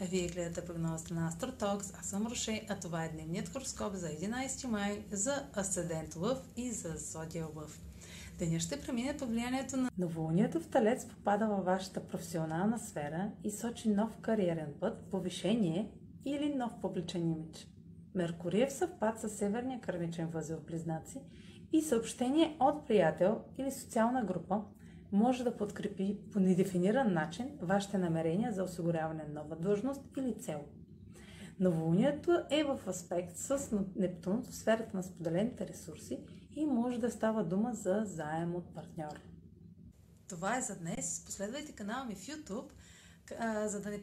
Вие гледате прогнозата на Астротокс, аз съм Роше, а това е дневният хороскоп за 11 май за Асцендент Лъв и за Зодия Лъв. Деня ще премине под влиянието на новолунието в Талец попада във вашата професионална сфера и сочи нов кариерен път, повишение или нов публичен имидж. Меркурий е в съвпад с северния кърмичен възел Близнаци и съобщение от приятел или социална група може да подкрепи по недефиниран начин вашите намерения за осигуряване на нова длъжност или цел. Новолунието е в аспект с Нептун в сферата на споделените ресурси и може да става дума за заем от партньор. Това е за днес. Последвайте канала ми в YouTube, за да не...